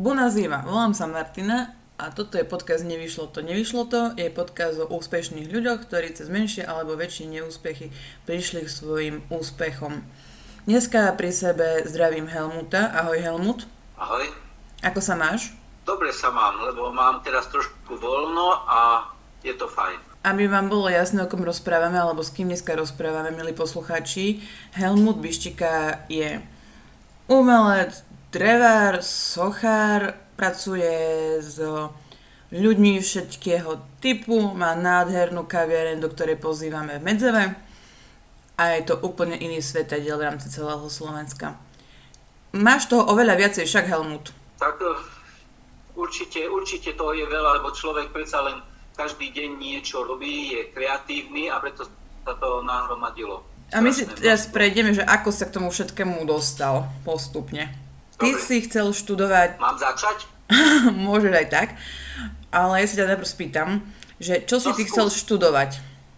Bunaziva, volám sa Martina a toto je podcast Nevyšlo to, nevyšlo to. Je podcast o úspešných ľuďoch, ktorí cez menšie alebo väčšie neúspechy prišli k svojim úspechom. Dneska pri sebe zdravím Helmuta. Ahoj Helmut. Ahoj. Ako sa máš? Dobre sa mám, lebo mám teraz trošku voľno a je to fajn. Aby vám bolo jasné, o kom rozprávame, alebo s kým dneska rozprávame, milí poslucháči, Helmut Bištika je umelec, drevár, sochár, pracuje s ľuďmi všetkého typu, má nádhernú kaviareň, do ktorej pozývame v Medzeve a je to úplne iný svetadiel v rámci celého Slovenska. Máš toho oveľa viacej však, Helmut. Tak eh, určite, určite toho je veľa, lebo človek predsa len každý deň niečo robí, je kreatívny a preto sa to nahromadilo. A my si teraz prejdeme, že ako sa k tomu všetkému dostal postupne. Ty Dobre. si chcel študovať, Mám začať? môžeš aj tak, ale ja si ťa najprv spýtam, že čo si No, ty skús. chcel študovať?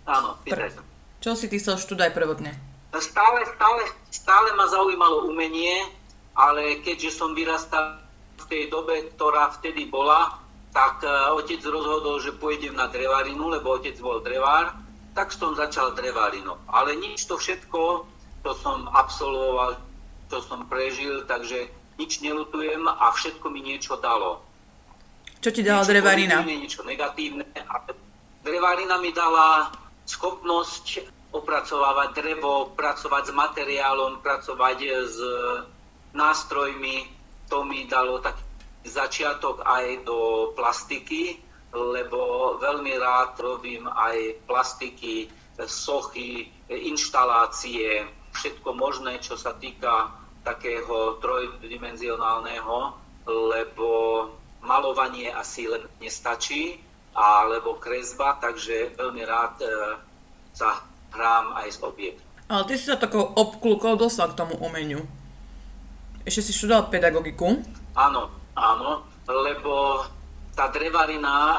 Áno, pýtaj sa. Čo si ty chcel študovať prvotne? Stále, stále, stále ma zaujímalo umenie, ale keďže som vyrastal v tej dobe, ktorá vtedy bola, tak e, otec rozhodol, že pôjdem na drevárinu, lebo otec bol drevár, tak som začal drevárinu. Ale nič to všetko, to som absolvoval, čo som prežil, takže nič nelutujem a všetko mi niečo dalo. Čo ti dala Niečo drevarina? pozitívne, Niečo negatívne. A drevarina mi dala schopnosť opracovávať drevo, pracovať s materiálom, pracovať s nástrojmi. To mi dalo taký začiatok aj do plastiky, lebo veľmi rád robím aj plastiky, sochy, inštalácie, všetko možné, čo sa týka takého trojdimenzionálneho, lebo malovanie asi len nestačí, alebo kresba, takže veľmi rád e, sa hrám aj s objektom. Ale ty si sa takou obklukou dostal k tomu umeniu. Ešte si študoval pedagogiku. Áno, áno, lebo tá drevarina a,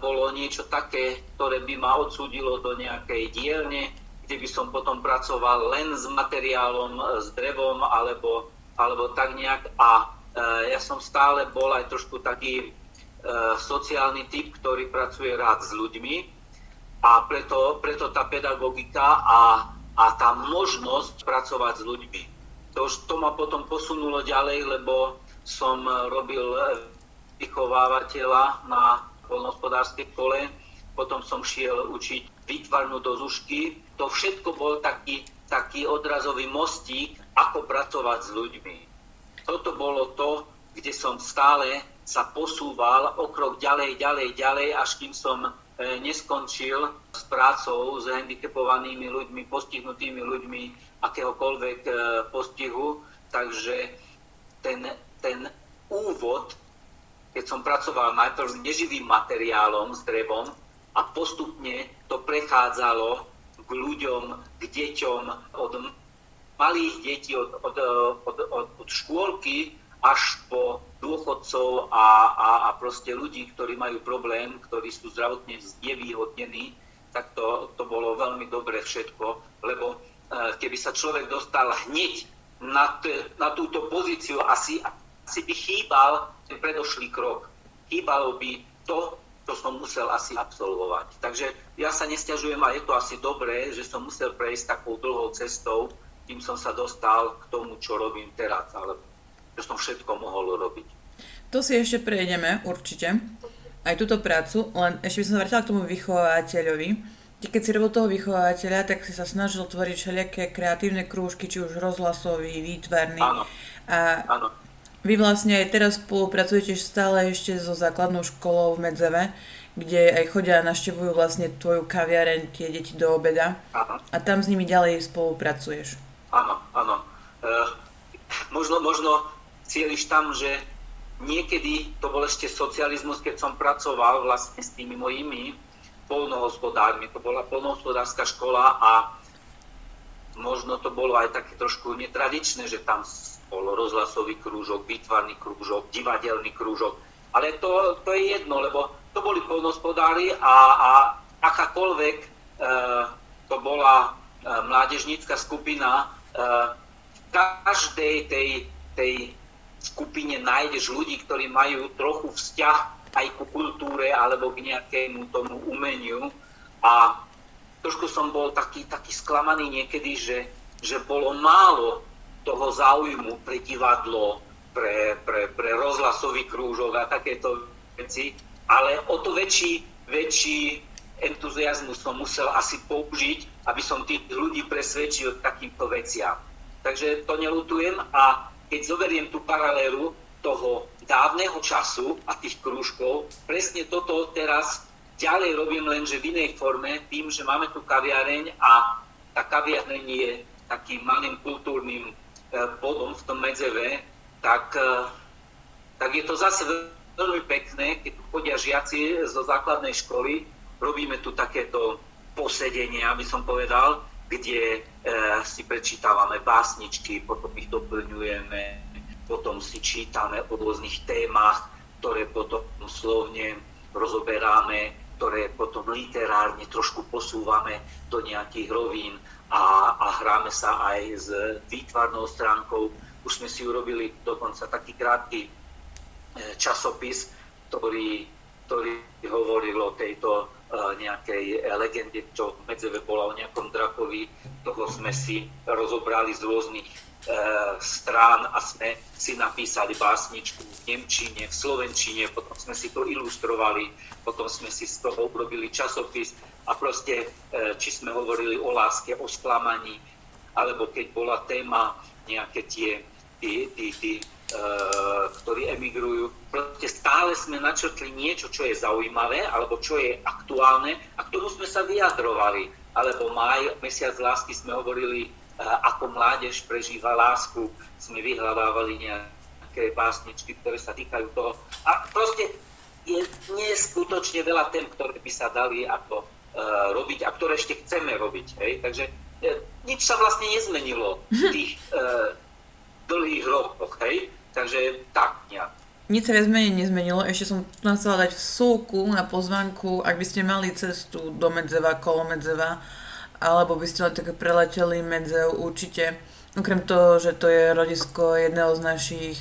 bolo niečo také, ktoré by ma odsúdilo do nejakej dielne, kde by som potom pracoval len s materiálom, e, s drevom alebo, alebo tak nejak. A e, ja som stále bol aj trošku taký e, sociálny typ, ktorý pracuje rád s ľuďmi a preto, preto tá pedagogika a, a tá možnosť pracovať s ľuďmi. To, to ma potom posunulo ďalej, lebo som e, robil e, vychovávateľa na poľnohospodárskej škole, potom som šiel učiť výtvarnú dozušky. To všetko bol taký, taký odrazový mostík, ako pracovať s ľuďmi. Toto bolo to, kde som stále sa posúval o krok ďalej, ďalej, ďalej, až kým som e, neskončil s prácou s handicapovanými ľuďmi, postihnutými ľuďmi akéhokoľvek e, postihu. Takže ten, ten úvod, keď som pracoval najprv s neživým materiálom, s drevom a postupne to prechádzalo k ľuďom, k deťom, od malých detí, od, od, od, od, od škôlky až po dôchodcov a, a, a proste ľudí, ktorí majú problém, ktorí sú zdravotne znevýhodnení, tak to, to bolo veľmi dobre všetko, lebo e, keby sa človek dostal hneď na, t- na túto pozíciu, asi, asi by chýbal ten predošlý krok. Chýbalo by to, čo som musel asi absolvovať. Takže ja sa nestiažujem a je to asi dobré, že som musel prejsť takou dlhou cestou, kým som sa dostal k tomu, čo robím teraz, ale čo som všetko mohol robiť. To si ešte prejdeme, určite. Aj túto prácu, len ešte by som sa vrátila k tomu vychovateľovi. Ty keď si robil toho vychovateľa, tak si sa snažil tvoriť všelijaké kreatívne krúžky, či už rozhlasový, výtvarný. Áno. A Áno, vy vlastne aj teraz spolupracujete stále ešte so základnou školou v Medzeve, kde aj chodia a naštevujú vlastne tvoju kaviareň tie deti do obeda áno. a tam s nimi ďalej spolupracuješ. Áno, áno. E, možno, možno cieliš tam, že niekedy to bol ešte socializmus, keď som pracoval vlastne s tými mojimi polnohospodármi. To bola polnohospodárska škola a možno to bolo aj také trošku netradičné, že tam bol rozhlasový krúžok, výtvarný krúžok, divadelný krúžok. Ale to, to je jedno, lebo to boli polnohospodári a, a akákoľvek e, to bola e, mládežnícka skupina, e, v každej tej, tej skupine nájdeš ľudí, ktorí majú trochu vzťah aj ku kultúre alebo k nejakému tomu umeniu. A trošku som bol taký, taký sklamaný niekedy, že, že bolo málo toho záujmu pre divadlo, pre, pre, pre rozhlasový krúžok a takéto veci, ale o to väčší, väčší entuziasmus som musel asi použiť, aby som tých ľudí presvedčil takýmto veciam. Takže to nelutujem a keď zoberiem tú paralelu toho dávneho času a tých krúžkov, presne toto teraz ďalej robím len, že v inej forme, tým, že máme tu kaviareň a tá kaviareň je takým malým kultúrnym e, bodom v tom medzeve, tak, e, tak je to zase veľmi pekné, keď tu chodia žiaci zo základnej školy, robíme tu takéto posedenia, aby som povedal, kde e, si prečítávame básničky, potom ich doplňujeme, potom si čítame o rôznych témach, ktoré potom slovne rozoberáme, ktoré potom literárne trošku posúvame do nejakých rovín a, a hráme sa aj s výtvarnou stránkou už sme si urobili dokonca taký krátky e, časopis, ktorý, ktorý hovoril o tejto e, nejakej legende, čo v Medzeve bola o nejakom drakovi. Toho sme si rozobrali z rôznych e, strán a sme si napísali básničku v Nemčine, v Slovenčine, potom sme si to ilustrovali, potom sme si z toho urobili časopis a proste, či sme hovorili o láske, o sklamaní, alebo keď bola téma nejaké tie tí, tí, tí uh, ktorí emigrujú. Proste stále sme načrtli niečo, čo je zaujímavé, alebo čo je aktuálne a k tomu sme sa vyjadrovali. Alebo maj, mesiac lásky sme hovorili, ako mládež prežíva lásku, sme vyhľadávali nejaké básničky, ktoré sa týkajú toho. A proste je neskutočne veľa tém, ktoré by sa dali ako uh, robiť a ktoré ešte chceme robiť. Hej? Takže nič sa vlastne nezmenilo v tých uh, dlhých rokoch, hej? Takže tak nejak. Nič sa menej nezmenilo, ešte som tu chcela dať súku na pozvanku, ak by ste mali cestu do Medzeva, kolo Medzeva, alebo by ste tak preleteli Medzev určite. Okrem toho, že to je rodisko jedného z našich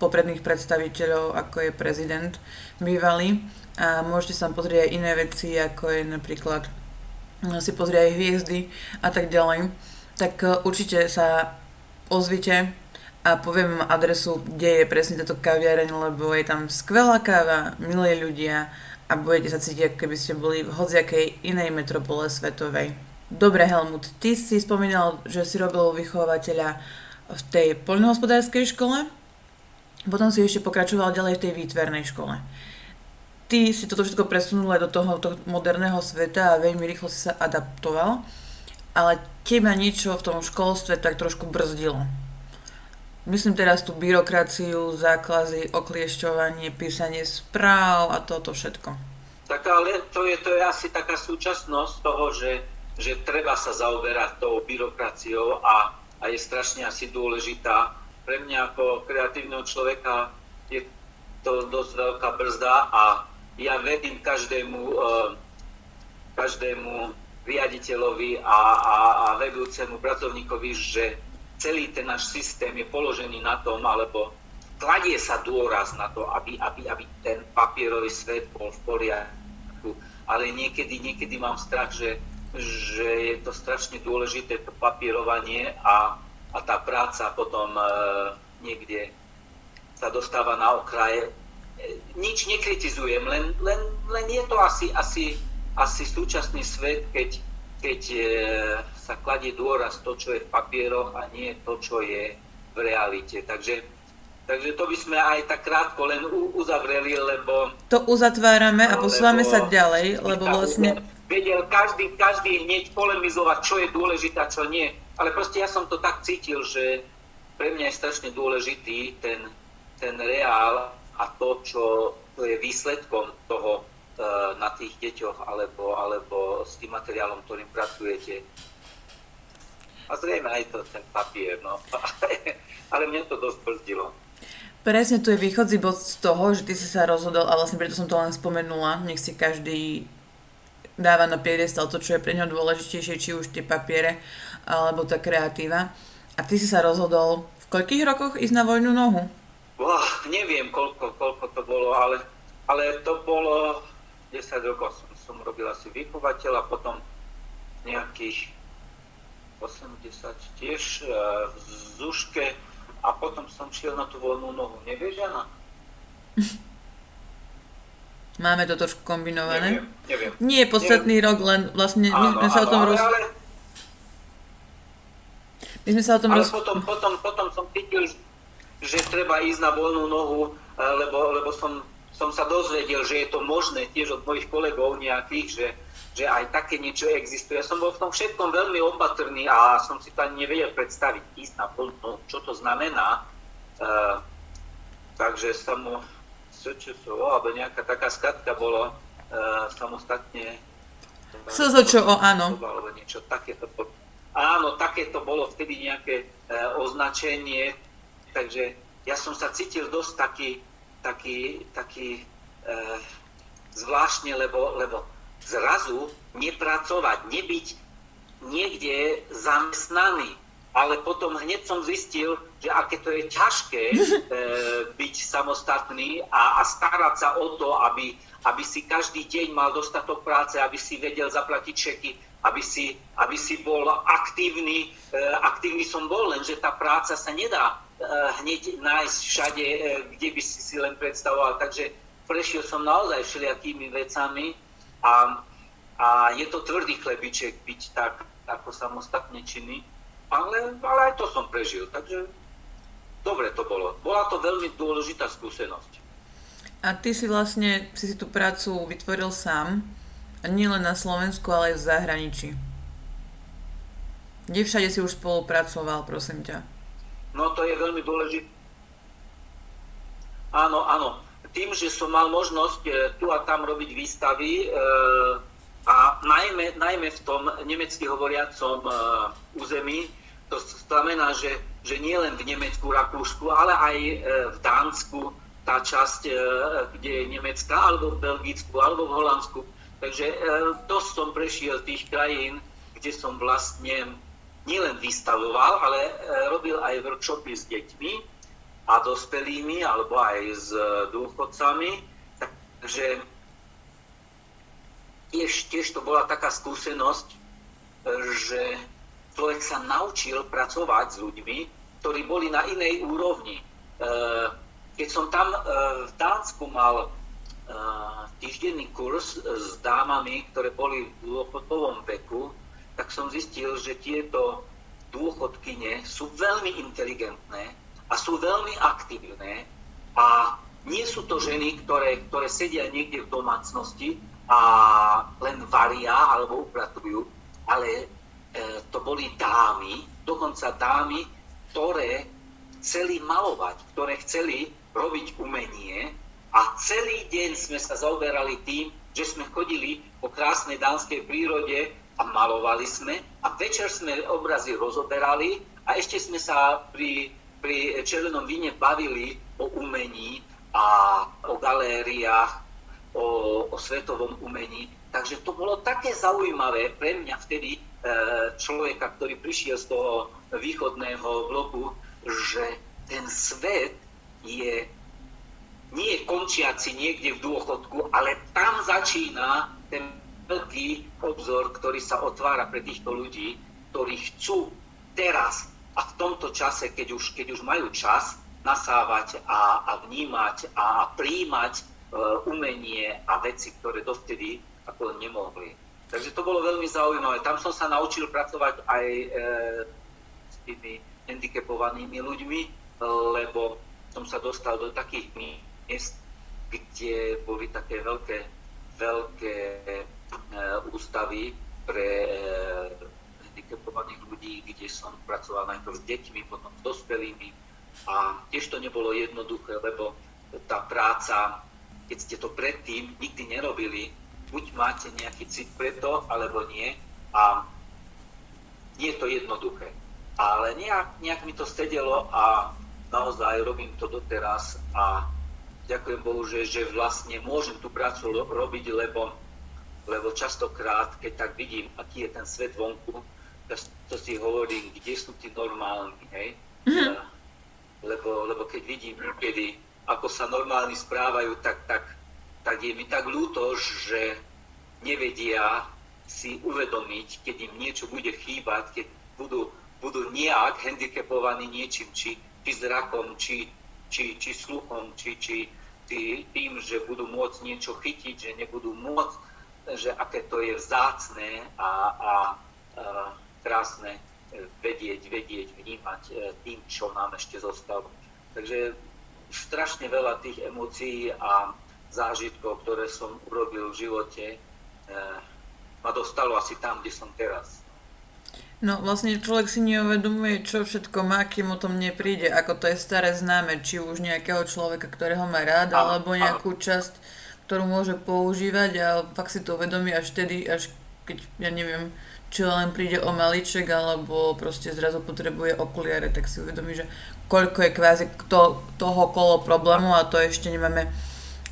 popredných predstaviteľov, ako je prezident bývalý. A môžete sa pozrieť aj iné veci, ako je napríklad si pozrieť aj hviezdy a tak ďalej. Tak určite sa ozvite a poviem vám adresu, kde je presne táto kaviareň, lebo je tam skvelá káva, milí ľudia a budete sa cítiť, ako keby ste boli v hociakej inej metropole svetovej. Dobre Helmut, ty si spomínal, že si robil vychovateľa v tej poľnohospodárskej škole, potom si ešte pokračoval ďalej v tej výtvernej škole. Ty si toto všetko presunul aj do toho, toho moderného sveta a veľmi rýchlo si sa adaptoval, ale teba niečo v tom školstve tak trošku brzdilo. Myslím teraz tú byrokraciu, záklazy, okliešťovanie, písanie správ a toto všetko. Tak ale to je, to je asi taká súčasnosť toho, že, že treba sa zaoberať tou byrokraciou a, a je strašne asi dôležitá. Pre mňa ako kreatívneho človeka je to dosť veľká brzda a ja vedím každému, eh, každému riaditeľovi a, a, a vedúcemu pracovníkovi, že celý ten náš systém je položený na tom, alebo kladie sa dôraz na to, aby, aby, aby ten papierový svet bol v poriadku. Ale niekedy, niekedy mám strach, že, že je to strašne dôležité to papierovanie a, a tá práca potom e, niekde sa dostáva na okraje. E, nič nekritizujem, len, len, len je to asi, asi asi súčasný svet, keď, keď e, sa kladie dôraz to, čo je v papieroch a nie to, čo je v realite. Takže, takže to by sme aj tak krátko len uzavreli, lebo... To uzatvárame a posúvame sa ďalej, lebo vlastne... Vedel každý, každý hneď polemizovať, čo je dôležité a čo nie. Ale proste ja som to tak cítil, že pre mňa je strašne dôležitý ten, ten reál a to, čo to je výsledkom toho E, na tých deťoch alebo, alebo s tým materiálom, ktorým pracujete. A zrejme aj to ten papier, no. Ale mňa to dosť brzdilo. Presne tu je východzí bod z toho, že ty si sa rozhodol, a vlastne preto som to len spomenula, nech si každý dáva na piedestal to, čo je pre ňo dôležitejšie, či už tie papiere, alebo tá kreatíva. A ty si sa rozhodol v koľkých rokoch ísť na vojnu nohu? Wow, neviem, koľko, koľko to bolo, ale, ale to bolo 10 rokov som, som robil asi vychovateľ a potom nejakých 80 tiež e, v Zuške a potom som šiel na tú voľnú nohu. Nevieš, Jana? Máme to trošku kombinované. Neviem, neviem. Nie, posledný neviem. rok, len vlastne my sme sa o tom roz... Ale, my sme sa o tom ale roz... potom, potom, potom som cítil, že treba ísť na voľnú nohu, eh, lebo, lebo som, som sa dozvedel, že je to možné tiež od mojich kolegov nejakých, že, že aj také niečo existuje. Ja som bol v tom všetkom veľmi opatrný a som si to ani nevedel predstaviť, ísť na voľnú nohu, čo to znamená. Uh, takže som SČSO, alebo nejaká taká skatka bolo uh, samostatne. SZČO, áno. Alebo niečo takéto. Áno, takéto bolo vtedy nejaké uh, označenie, takže ja som sa cítil dosť taký, taký, taký uh, zvláštne, lebo, lebo zrazu nepracovať, nebyť niekde zamestnaný, ale potom hneď som zistil, že aké to je ťažké e, byť samostatný a, a starať sa o to, aby, aby si každý deň mal dostatok práce, aby si vedel zaplatiť čeky, aby si, aby si bol aktívny. E, aktívny som bol, lenže tá práca sa nedá e, hneď nájsť všade, e, kde by si si len predstavoval. Takže prešiel som naozaj všelijakými vecami a, a je to tvrdý chlebiček byť tak ako samostatne činný ale, ale aj to som prežil, takže dobre to bolo. Bola to veľmi dôležitá skúsenosť. A ty si vlastne si, si tú prácu vytvoril sám, a nie len na Slovensku, ale aj v zahraničí. Kde všade si už spolupracoval, prosím ťa? No to je veľmi dôležité. Áno, áno. Tým, že som mal možnosť e, tu a tam robiť výstavy, e, a najmä, najmä v tom nemecky hovoriacom e, území, to znamená, že, že nie len v Nemecku, Rakúsku, ale aj e, v Dánsku, tá časť, e, kde je Nemecka, alebo v Belgicku, alebo v Holandsku. Takže e, dosť som prešiel tých krajín, kde som vlastne nielen vystavoval, ale robil aj workshopy s deťmi a dospelými, alebo aj s dôchodcami. Takže tiež, tiež to bola taká skúsenosť, že človek sa naučil pracovať s ľuďmi, ktorí boli na inej úrovni. E, keď som tam e, v Dánsku mal e, týždenný kurz s dámami, ktoré boli v dôchodkovom veku, tak som zistil, že tieto dôchodkyne sú veľmi inteligentné a sú veľmi aktívne a nie sú to ženy, ktoré, ktoré sedia niekde v domácnosti a len varia alebo upratujú, ale to boli dámy, dokonca dámy, ktoré chceli malovať, ktoré chceli robiť umenie a celý deň sme sa zaoberali tým, že sme chodili po krásnej dánskej prírode a malovali sme a večer sme obrazy rozoberali a ešte sme sa pri, pri Červenom víne bavili o umení a o galériách, o, o svetovom umení. Takže to bolo také zaujímavé pre mňa vtedy, E, človeka, ktorý prišiel z toho východného bloku, že ten svet je nie končiaci niekde v dôchodku, ale tam začína ten veľký obzor, ktorý sa otvára pre týchto ľudí, ktorí chcú teraz a v tomto čase, keď už, keď už majú čas, nasávať a, a vnímať a príjmať e, umenie a veci, ktoré dovtedy ako nemohli. Takže to bolo veľmi zaujímavé. Tam som sa naučil pracovať aj e, s tými handicapovanými ľuďmi, lebo som sa dostal do takých miest, kde boli také veľké, veľké e, ústavy pre e, handicapovaných ľudí, kde som pracoval najprv s deťmi, potom s dospelými. A tiež to nebolo jednoduché, lebo tá práca, keď ste to predtým nikdy nerobili, buď máte nejaký cit pre to, alebo nie. A nie je to jednoduché. Ale nejak, nejak mi to sedelo a naozaj robím to doteraz a ďakujem Bohu, že, že vlastne môžem tú prácu robiť, lebo, lebo častokrát, keď tak vidím, aký je ten svet vonku, to si hovorím, kde sú tí normálni, hej? Mm-hmm. lebo, lebo keď vidím kedy, ako sa normálni správajú, tak, tak, tak je mi tak ľúto, že nevedia si uvedomiť, keď im niečo bude chýbať, keď budú, budú nejak handicapovaní niečím, či, či zrakom, či, či, či sluchom, či, či tým, že budú môcť niečo chytiť, že nebudú môcť, že aké to je vzácné a, a, a krásne vedieť, vedieť, vnímať e, tým, čo nám ešte zostalo. Takže strašne veľa tých emócií a zážitkov, ktoré som urobil v živote, e, ma dostalo asi tam, kde som teraz. No vlastne človek si neuvedomuje, čo všetko má, kým o tom nepríde, ako to je staré známe, či už nejakého človeka, ktorého má rád, a, alebo nejakú a... časť, ktorú môže používať a fakt si to uvedomí až vtedy, až keď, ja neviem, či len príde o maliček, alebo proste zrazu potrebuje okuliare, tak si uvedomí, že koľko je kvázi to, toho kolo problému a to ešte nemáme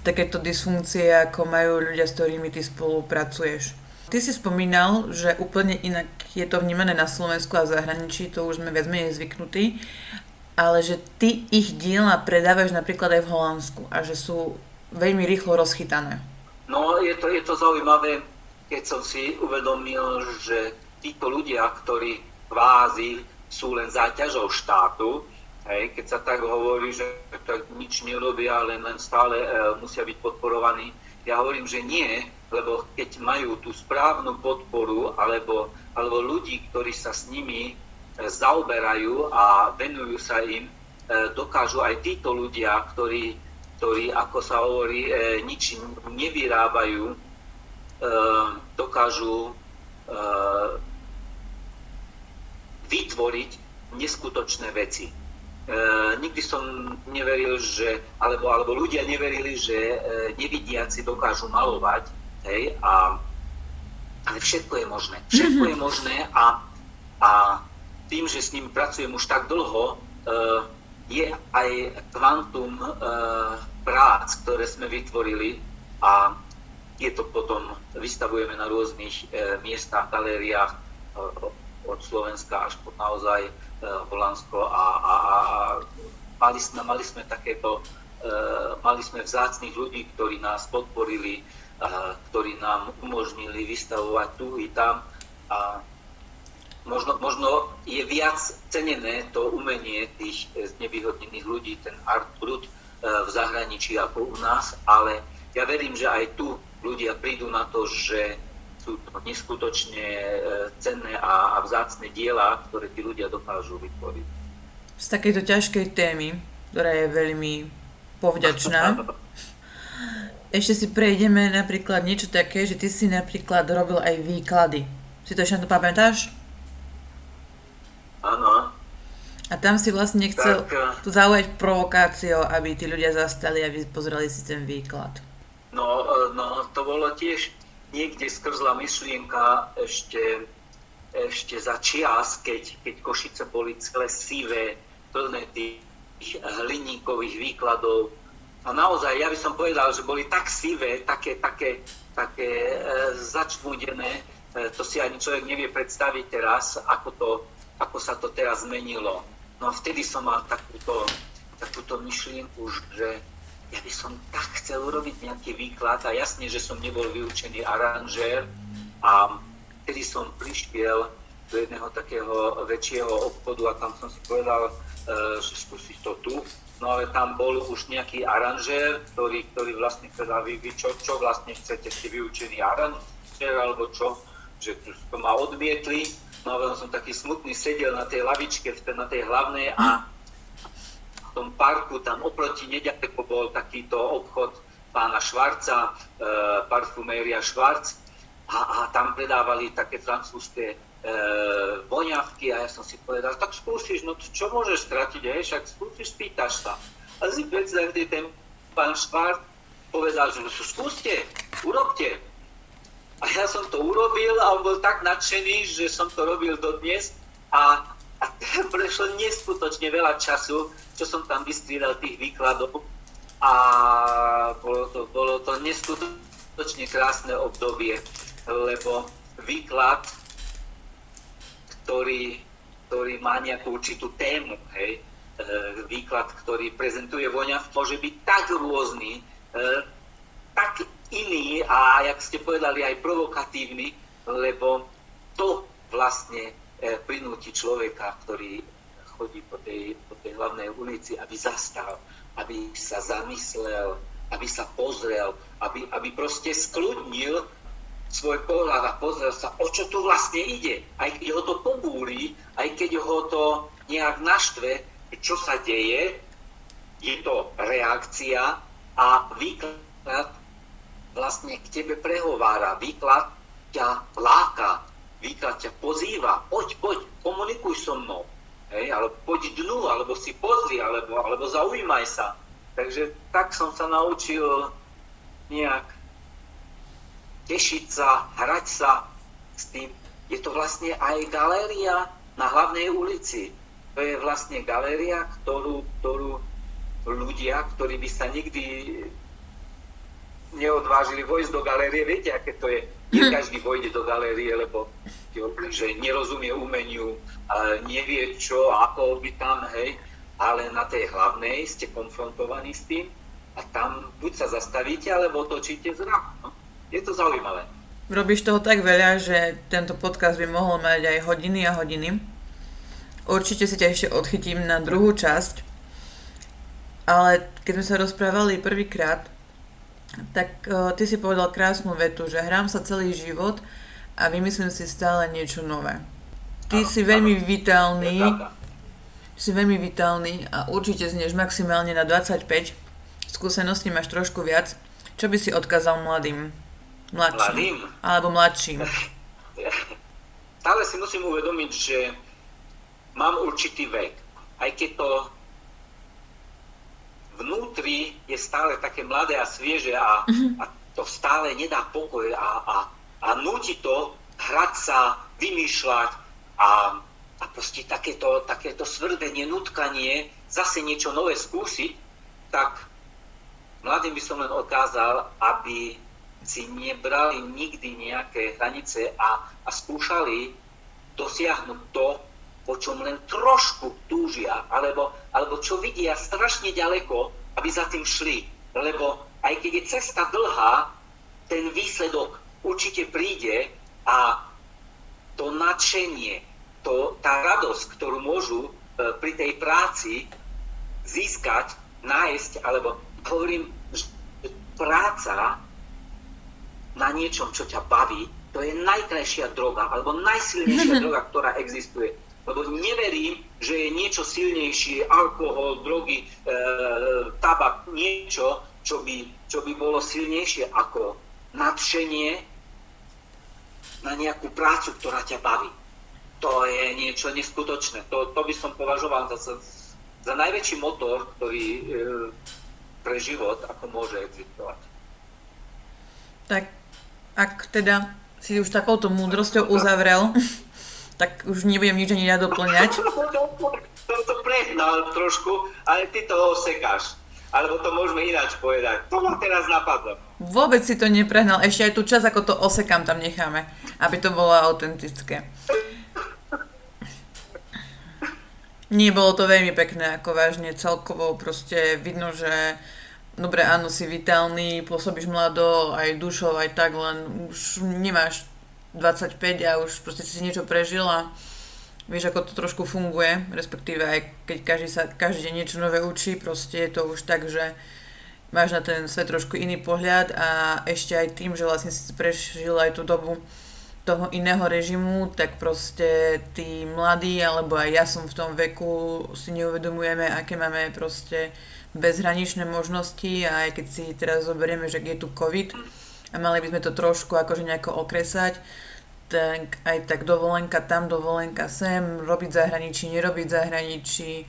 takéto dysfunkcie, ako majú ľudia, s ktorými ty spolupracuješ. Ty si spomínal, že úplne inak je to vnímané na Slovensku a v zahraničí, to už sme viac menej zvyknutí, ale že ty ich diela predávaš napríklad aj v Holandsku a že sú veľmi rýchlo rozchytané. No, je to, je to zaujímavé, keď som si uvedomil, že títo ľudia, ktorí kvázi sú len záťažou štátu, hej, keď sa tak hovorí, že tak nič nerobia, len, len stále e, musia byť podporovaní, ja hovorím, že nie, lebo keď majú tú správnu podporu alebo, alebo ľudí, ktorí sa s nimi e, zaoberajú a venujú sa im, e, dokážu aj títo ľudia, ktorí, ktorí ako sa hovorí, e, nič nevyrábajú, dokážu vytvoriť neskutočné veci. E, nikdy som neveril, že, alebo, alebo ľudia neverili, že e, nevidiaci dokážu malovať, hej, a, ale všetko je možné. Všetko je možné a, a tým, že s ním pracujem už tak dlho, e, je aj kvantum prác, ktoré sme vytvorili a je to potom, vystavujeme na rôznych miestach, galériách od Slovenska až po naozaj Holandsko a, a, a mali, sme, mali sme takéto, uh, mali sme vzácných ľudí, ktorí nás podporili, uh, ktorí nám umožnili vystavovať tu i tam. A možno, možno je viac cenené to umenie tých nevyhodnených ľudí, ten art brut v zahraničí ako u nás, ale ja verím, že aj tu ľudia prídu na to, že sú to neskutočne e, cenné a, a vzácne diela, ktoré tí ľudia dokážu vytvoriť. Z takejto ťažkej témy, ktorá je veľmi povďačná, ešte si prejdeme napríklad niečo také, že ty si napríklad robil aj výklady. Si to ešte na to pamätáš? Áno. A tam si vlastne chcel tak, e, tu zaujať provokáciou, aby tí ľudia zastali a pozreli si ten výklad. No, e, no to bolo tiež niekde skrzla myšlienka ešte, ešte za čias, keď, keď Košice boli celé sivé, plné tých hliníkových výkladov. A naozaj, ja by som povedal, že boli tak sivé, také, také, také e, začmúdené, e, to si ani človek nevie predstaviť teraz, ako, to, ako sa to teraz zmenilo. No a vtedy som mal takúto, takúto myšlienku, že ja by som tak chcel urobiť nejaký výklad a jasne, že som nebol vyučený aranžér a vtedy som prišiel do jedného takého väčšieho obchodu a tam som si povedal, e, že skúsiť to tu. No ale tam bol už nejaký aranžér, ktorý, ktorý vlastne povedal, vy, vy čo, čo vlastne chcete, ste vyučený aranžér alebo čo, že to ma odmietli. No a som taký smutný, sedel na tej lavičke, na tej hlavnej a tom parku, tam oproti nedaleko bol takýto obchod pána Švarca, e, parfuméria Švarc a, a tam predávali také francúzske e, voňavky a ja som si povedal, tak skúsiš, no čo môžeš stratiť, hej, však skúsiš, spýtaš sa. A si predstavte, ten pán Švarc povedal, že no, skúste, urobte. A ja som to urobil a on bol tak nadšený, že som to robil dodnes a, a prešlo neskutočne veľa času, čo som tam vystriedal tých výkladov a bolo to, bolo to neskutočne krásne obdobie, lebo výklad, ktorý, ktorý má nejakú určitú tému, hej, výklad, ktorý prezentuje voňa, môže byť tak rôzny, tak iný a, jak ste povedali, aj provokatívny, lebo to vlastne prinúti človeka, ktorý chodí po tej, po tej hlavnej ulici, aby zastal, aby sa zamyslel, aby sa pozrel, aby, aby proste skľudnil svoj pohľad a pozrel sa, o čo tu vlastne ide. Aj keď ho to pobúri, aj keď ho to nejak naštve, čo sa deje, je to reakcia a výklad vlastne k tebe prehovára, výklad ťa láka, výklad ťa pozýva, poď, poď, komunikuj so mnou, hej, alebo poď dnu, alebo si pozri, alebo, alebo zaujímaj sa. Takže tak som sa naučil nejak tešiť sa, hrať sa s tým. Je to vlastne aj galéria na hlavnej ulici. To je vlastne galéria, ktorú, ktorú ľudia, ktorí by sa nikdy neodvážili vojsť do galérie, viete, aké to je. Nie hm. každý vojde do galérie, lebo že nerozumie umeniu, nevie čo, ako by tam, hej ale na tej hlavnej ste konfrontovaní s tým a tam buď sa zastavíte, alebo otočíte zrak. No? Je to zaujímavé. Robíš toho tak veľa, že tento podcast by mohol mať aj hodiny a hodiny. Určite si ťa ešte odchytím na druhú časť, ale keď sme sa rozprávali prvýkrát, tak uh, ty si povedal krásnu vetu, že hrám sa celý život a vymyslím si stále niečo nové. Ty ano, si veľmi ano. vitálny, si veľmi vitálny a určite znieš maximálne na 25. Skúseností máš trošku viac. Čo by si odkázal mladým? Mladším. Mladým? Alebo mladším. Stále si musím uvedomiť, že mám určitý vek. Aj keď to vnútri je stále také mladé a svieže a, mm-hmm. a to stále nedá pokoj a, a, a núti to hrať sa, vymýšľať a a proste takéto, takéto svrdenie, nutkanie, zase niečo nové skúsiť, tak mladým by som len odkázal, aby si nebrali nikdy nejaké hranice a, a skúšali dosiahnuť to, po čom len trošku túžia, alebo, alebo čo vidia strašne ďaleko, aby za tým šli. Lebo aj keď je cesta dlhá, ten výsledok určite príde a to nadšenie, to, tá radosť, ktorú môžu e, pri tej práci získať, nájsť, alebo hovorím, že práca na niečom, čo ťa baví, to je najkrajšia droga, alebo najsilnejšia droga, ktorá existuje. Lebo neverím, že je niečo silnejšie, alkohol, drogy, e, tabak, niečo, čo by, čo by bolo silnejšie ako nadšenie na nejakú prácu, ktorá ťa baví to je niečo neskutočné. To, to by som považoval za, za najväčší motor, ktorý e, pre život, ako môže existovať. Tak ak teda si už takouto múdrosťou uzavrel, tak už nebudem nič ani ja doplňať. Som to prehnal trošku, ale ty to osekáš. Alebo to môžeme ináč povedať. To ma teraz napadlo. Vôbec si to neprehnal. Ešte aj tú čas, ako to osekám, tam necháme. Aby to bolo autentické. Nie, bolo to veľmi pekné, ako vážne celkovo proste vidno, že dobre, áno, si vitálny, pôsobíš mlado, aj dušov, aj tak, len už nemáš 25 a už proste si niečo prežil a vieš, ako to trošku funguje, respektíve aj keď každý sa každý deň niečo nové učí, proste je to už tak, že máš na ten svet trošku iný pohľad a ešte aj tým, že vlastne si prežil aj tú dobu toho iného režimu, tak proste tí mladí, alebo aj ja som v tom veku, si neuvedomujeme, aké máme proste bezhraničné možnosti a aj keď si teraz zoberieme, že je tu COVID a mali by sme to trošku akože nejako okresať, tak aj tak dovolenka tam, dovolenka sem, robiť zahraničí, nerobiť zahraničí,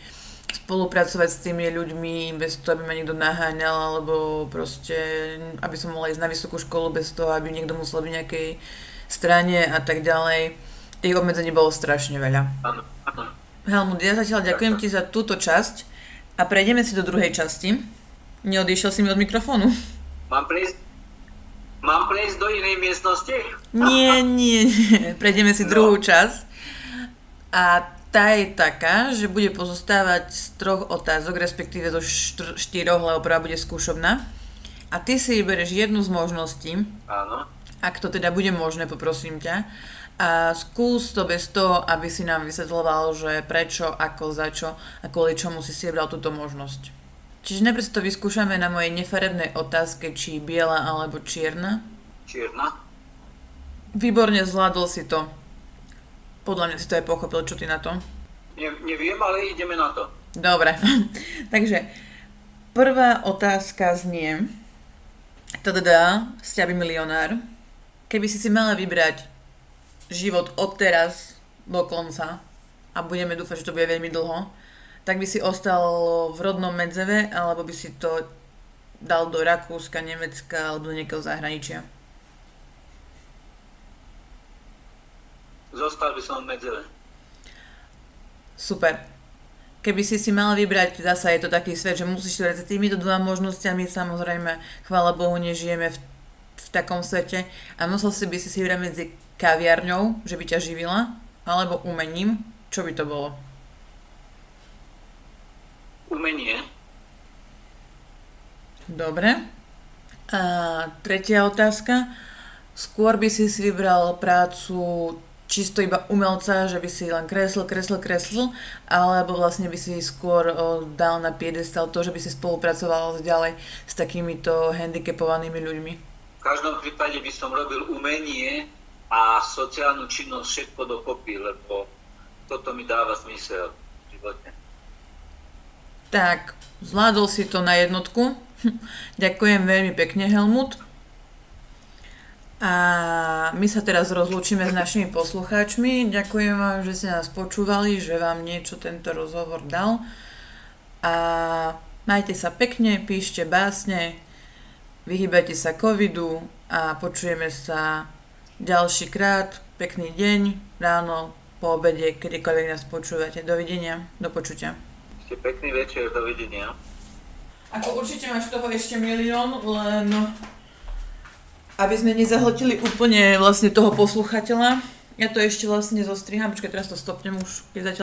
spolupracovať s tými ľuďmi bez toho, aby ma niekto naháňal, alebo proste, aby som mohla ísť na vysokú školu bez toho, aby niekto musel byť nejakej strane a tak ďalej. Tých obmedzení bolo strašne veľa. Helmut, ja zatiaľ ďakujem ti za túto časť a prejdeme si do druhej časti. Neodišiel si mi od mikrofónu. Mám prejsť, mám prejsť do inej miestnosti? Nie, nie, nie. Prejdeme si no. druhú časť. A Tá je taká, že bude pozostávať z troch otázok, respektíve zo štr- štyroch, lebo prvá bude skúšobná. A ty si vyberieš jednu z možností, Áno. ak to teda bude možné, poprosím ťa. A skús to bez toho, aby si nám vysvetloval, že prečo, ako, za čo a kvôli čomu si si vybral túto možnosť. Čiže najprv si to vyskúšame na mojej nefarebnej otázke, či biela alebo čierna. Čierna. Výborne zvládol si to. Podľa mňa si to aj pochopil, čo ty na to. Ne, neviem, ale ideme na to. Dobre, takže prvá otázka znie, teda z ťa by milionár, keby si si mala vybrať život od teraz do konca a budeme dúfať, že to bude veľmi dlho, tak by si ostal v rodnom Medzeve alebo by si to dal do Rakúska, Nemecka alebo do niekoho zahraničia. Zostal by som v Medzele. Super. Keby si si mala vybrať, zasa je to taký svet, že musíš vybrať týmito dvoma možnosťami, samozrejme, chvála Bohu, nežijeme v, v takom svete a musel si by si si vybrať medzi kaviarňou, že by ťa živila, alebo umením, čo by to bolo? Umenie. Dobre. A tretia otázka. Skôr by si si vybral prácu čisto iba umelca, že by si len kreslil, kreslil, kreslil, alebo vlastne by si skôr dal na piedestal to, že by si spolupracoval ďalej s takýmito handicapovanými ľuďmi. V každom prípade by som robil umenie a sociálnu činnosť všetko dokopy, lebo toto mi dáva zmysel v živote. Tak, zvládol si to na jednotku. Ďakujem veľmi pekne, Helmut. A my sa teraz rozlúčime s našimi poslucháčmi. Ďakujem vám, že ste nás počúvali, že vám niečo tento rozhovor dal. A majte sa pekne, píšte básne, vyhýbajte sa covidu a počujeme sa ďalší krát. Pekný deň, ráno, po obede, kedykoľvek nás počúvate. Dovidenia, do počutia. Ešte pekný večer, dovidenia. Ako určite máš toho ešte milión, len aby sme nezahltili úplne vlastne toho posluchateľa. Ja to ešte vlastne zostriham, počkaj, teraz to stopnem už, keď zatiaľ